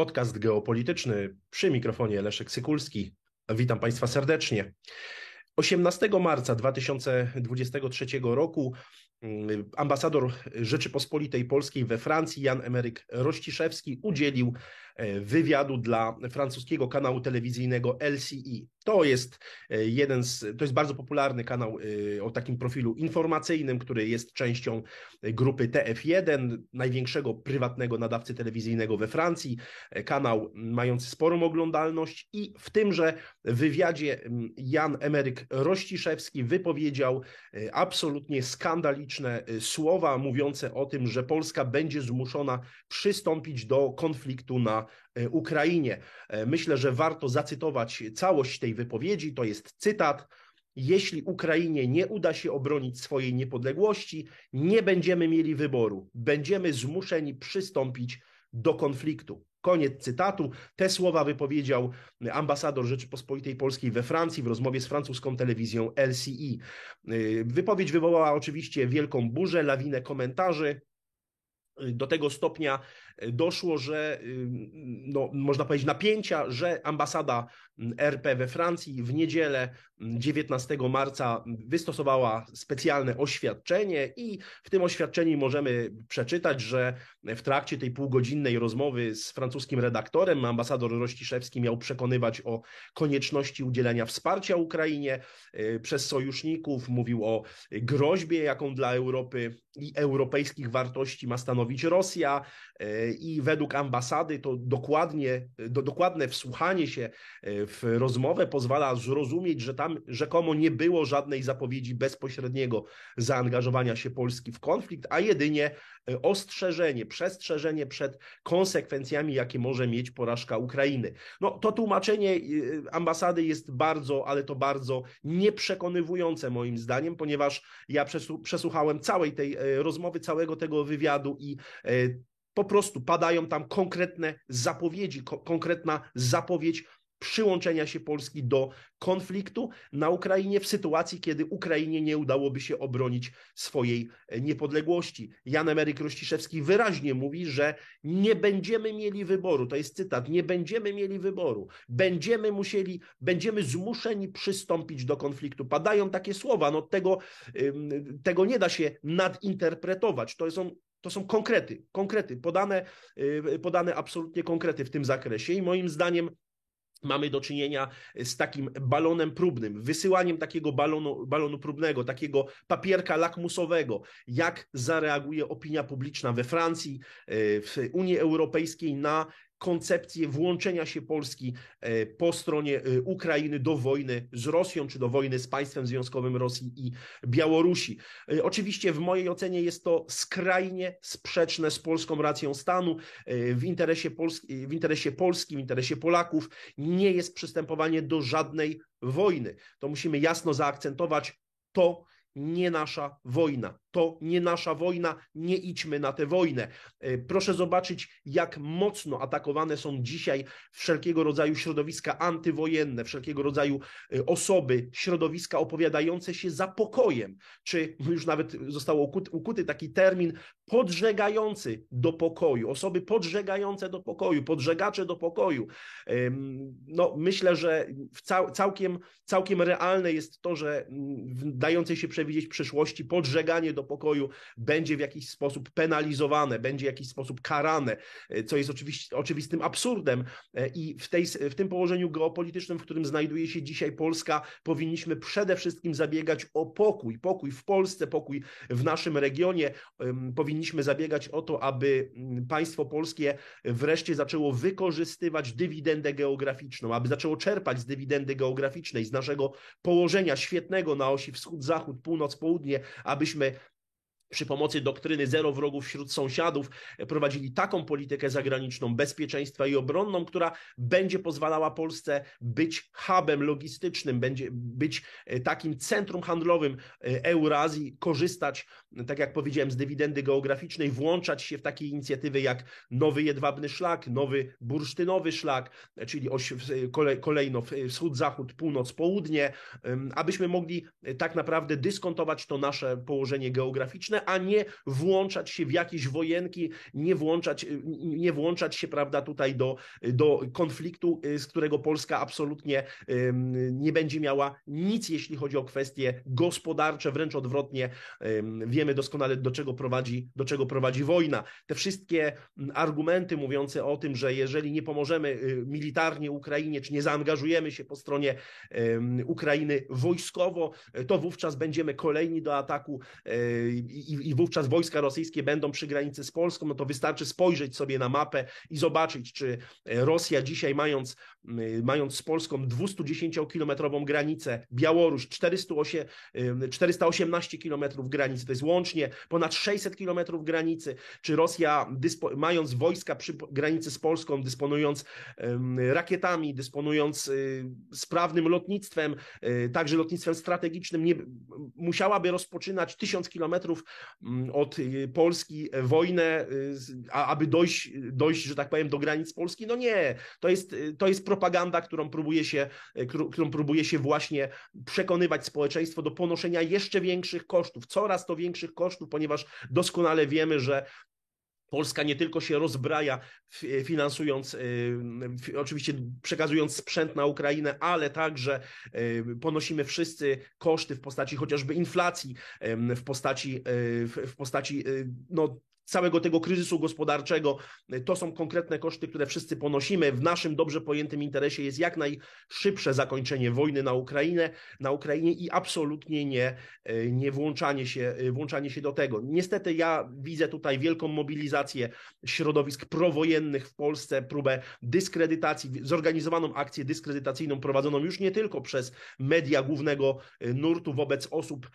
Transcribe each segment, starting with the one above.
Podcast geopolityczny przy mikrofonie Leszek Sykulski. Witam Państwa serdecznie. 18 marca 2023 roku ambasador Rzeczypospolitej Polskiej we Francji, Jan Emeryk Rościszewski, udzielił e, wywiadu dla francuskiego kanału telewizyjnego LCI. To jest e, jeden z, to jest bardzo popularny kanał e, o takim profilu informacyjnym, który jest częścią grupy TF1, największego prywatnego nadawcy telewizyjnego we Francji. Kanał mający sporą oglądalność i w tymże wywiadzie Jan Emeryk Rościszewski wypowiedział e, absolutnie skandaliczne słowa mówiące o tym, że Polska będzie zmuszona przystąpić do konfliktu na Ukrainie. Myślę, że warto zacytować całość tej wypowiedzi. To jest cytat. Jeśli Ukrainie nie uda się obronić swojej niepodległości, nie będziemy mieli wyboru. Będziemy zmuszeni przystąpić do konfliktu. Koniec cytatu. Te słowa wypowiedział ambasador Rzeczypospolitej Polskiej we Francji w rozmowie z francuską telewizją LCI. Wypowiedź wywołała oczywiście wielką burzę, lawinę komentarzy. Do tego stopnia doszło, że no, można powiedzieć napięcia, że ambasada RP we Francji w niedzielę 19 marca wystosowała specjalne oświadczenie i w tym oświadczeniu możemy przeczytać, że w trakcie tej półgodzinnej rozmowy z francuskim redaktorem ambasador Rościszewski miał przekonywać o konieczności udzielenia wsparcia Ukrainie e, przez sojuszników, mówił o groźbie, jaką dla Europy i europejskich wartości ma stanowić Rosja e, i według ambasady to dokładnie, do, dokładne wsłuchanie się e, w rozmowę pozwala zrozumieć, że tam rzekomo nie było żadnej zapowiedzi bezpośredniego zaangażowania się Polski w konflikt, a jedynie e, ostrzeżenie, przestrzeżenie przed konsekwencjami, jakie może mieć porażka Ukrainy. No to tłumaczenie e, ambasady jest bardzo, ale to bardzo nieprzekonywujące moim zdaniem, ponieważ ja przesłuchałem całej tej e, rozmowy, całego tego wywiadu i po prostu padają tam konkretne zapowiedzi, ko konkretna zapowiedź przyłączenia się Polski do konfliktu na Ukrainie w sytuacji, kiedy Ukrainie nie udałoby się obronić swojej e, niepodległości. Jan Emeryk Rościszewski wyraźnie mówi, że nie będziemy mieli wyboru, to jest cytat, nie będziemy mieli wyboru, będziemy musieli, będziemy zmuszeni przystąpić do konfliktu. Padają takie słowa, no tego, tego nie da się nadinterpretować, to są to są konkrety, konkrety, podane, y, podane absolutnie konkrety w tym zakresie i moim zdaniem mamy do czynienia z takim balonem próbnym, wysyłaniem takiego balonu, balonu próbnego, takiego papierka lakmusowego, jak zareaguje opinia publiczna we Francji, y, w Unii Europejskiej na koncepcję włączenia się Polski e, po stronie e, Ukrainy do wojny z Rosją, czy do wojny z państwem związkowym Rosji i Białorusi. E, oczywiście w mojej ocenie jest to skrajnie sprzeczne z polską racją stanu. W interesie, Polski, w interesie Polski, w interesie Polaków nie jest przystępowanie do żadnej wojny. To musimy jasno zaakcentować. To nie nasza wojna. To nie nasza wojna, nie idźmy na tę wojnę. E, proszę zobaczyć, jak mocno atakowane są dzisiaj wszelkiego rodzaju środowiska antywojenne, wszelkiego rodzaju e, osoby, środowiska opowiadające się za pokojem. Czy już nawet został ukuty, ukuty taki termin podżegający do pokoju, osoby podżegające do pokoju, podżegacze do pokoju. No, myślę, że całkiem, całkiem realne jest to, że w dającej się przewidzieć przyszłości podżeganie do pokoju będzie w jakiś sposób penalizowane, będzie w jakiś sposób karane, co jest oczywiście, oczywistym absurdem. I w, tej, w tym położeniu geopolitycznym, w którym znajduje się dzisiaj Polska, powinniśmy przede wszystkim zabiegać o pokój, pokój w Polsce, pokój w naszym regionie, powinniśmy zabiegać o to, aby państwo polskie wreszcie zaczęło wykorzystywać dywidendę geograficzną, aby zaczęło czerpać z dywidendy geograficznej, z naszego położenia świetnego na osi wschód-zachód, północ-południe, abyśmy przy pomocy doktryny zero wrogów wśród sąsiadów prowadzili taką politykę zagraniczną, bezpieczeństwa i obronną, która będzie pozwalała Polsce być hubem logistycznym, będzie być e, takim centrum handlowym e, Eurazji, korzystać, tak jak powiedziałem, z dywidendy geograficznej, włączać się w takie inicjatywy jak nowy jedwabny szlak, nowy bursztynowy szlak, czyli kolejno wschód-zachód, północ-południe, abyśmy mogli e, tak naprawdę dyskontować to nasze położenie geograficzne, a nie włączać się w jakieś wojenki, nie włączać, nie włączać się, prawda, tutaj do, do konfliktu, z którego Polska absolutnie nie będzie miała nic, jeśli chodzi o kwestie gospodarcze, wręcz odwrotnie. Wiemy doskonale, do czego prowadzi, do czego prowadzi wojna. Te wszystkie argumenty mówiące o tym, że jeżeli nie pomożemy y, militarnie Ukrainie, czy nie zaangażujemy się po stronie Ukrainy wojskowo, to wówczas będziemy kolejni do ataku e, i, i wówczas wojska rosyjskie będą przy granicy z Polską, no to wystarczy spojrzeć sobie na mapę i zobaczyć, czy Rosja dzisiaj mając, mając z Polską 210-kilometrową granicę, Białoruś 408, 418 kilometrów granicy, to jest łącznie ponad 600 kilometrów granicy, czy Rosja mając wojska przy granicy z Polską, dysponując rakietami, dysponując y, sprawnym lotnictwem, y, także lotnictwem strategicznym, nie, musiałaby rozpoczynać tysiąc kilometrów od y, Polski wojnę, a aby dojść, dojść, że tak powiem, do granic Polski? No nie, to jest, to jest propaganda, którą próbuje się, którą próbuje się właśnie przekonywać społeczeństwo do ponoszenia jeszcze większych kosztów, coraz to większych kosztów, ponieważ doskonale wiemy, że Polska nie tylko się rozbraja, finansując, y, oczywiście przekazując sprzęt na Ukrainę, ale także y, ponosimy wszyscy koszty w postaci chociażby inflacji, w postaci, y, w postaci no, całego tego kryzysu gospodarczego. To są konkretne koszty, które wszyscy ponosimy. W naszym dobrze pojętym interesie jest jak najszybsze zakończenie wojny na Ukrainę, na Ukrainie i absolutnie nie, nie włączanie, się, włączanie się do tego. Niestety ja widzę tutaj wielką mobilizację środowisk prowojennych w Polsce, próbę dyskredytacji, zorganizowaną akcję dyskredytacyjną prowadzoną już nie tylko przez media głównego nurtu wobec osób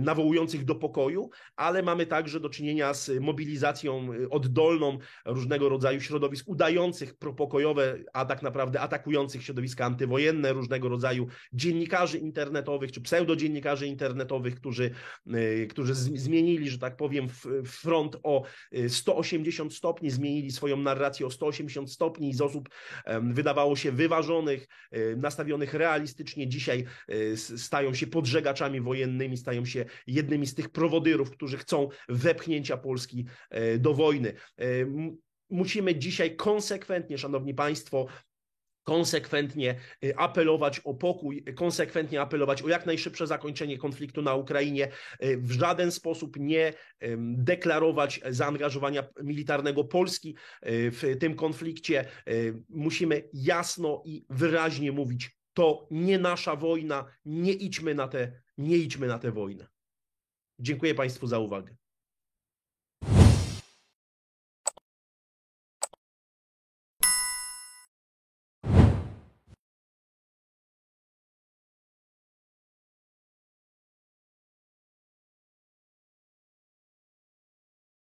nawołujących do pokoju, ale mamy także do czynienia z mobilizacją mobilizacją y, oddolną różnego rodzaju środowisk udających propokojowe, a tak naprawdę atakujących środowiska antywojenne, różnego rodzaju dziennikarzy internetowych czy pseudodziennikarzy internetowych, którzy, y, którzy zmienili, że tak powiem, front o 180 y, stopni, zmienili swoją narrację o 180 stopni z osób wydawało się wyważonych, nastawionych realistycznie, dzisiaj stają się podżegaczami wojennymi, stają się jednymi z tych prowodyrów, którzy chcą wepchnięcia Polski do wojny. E, musimy dzisiaj konsekwentnie, Szanowni Państwo, konsekwentnie e, apelować o pokój, konsekwentnie apelować o jak najszybsze zakończenie konfliktu na Ukrainie, w żaden sposób nie deklarować zaangażowania militarnego Polski w tym konflikcie. Musimy jasno i wyraźnie mówić, to nie nasza wojna, nie idźmy na tę, nie idźmy na tę wojnę. Dziękuję Państwu za uwagę.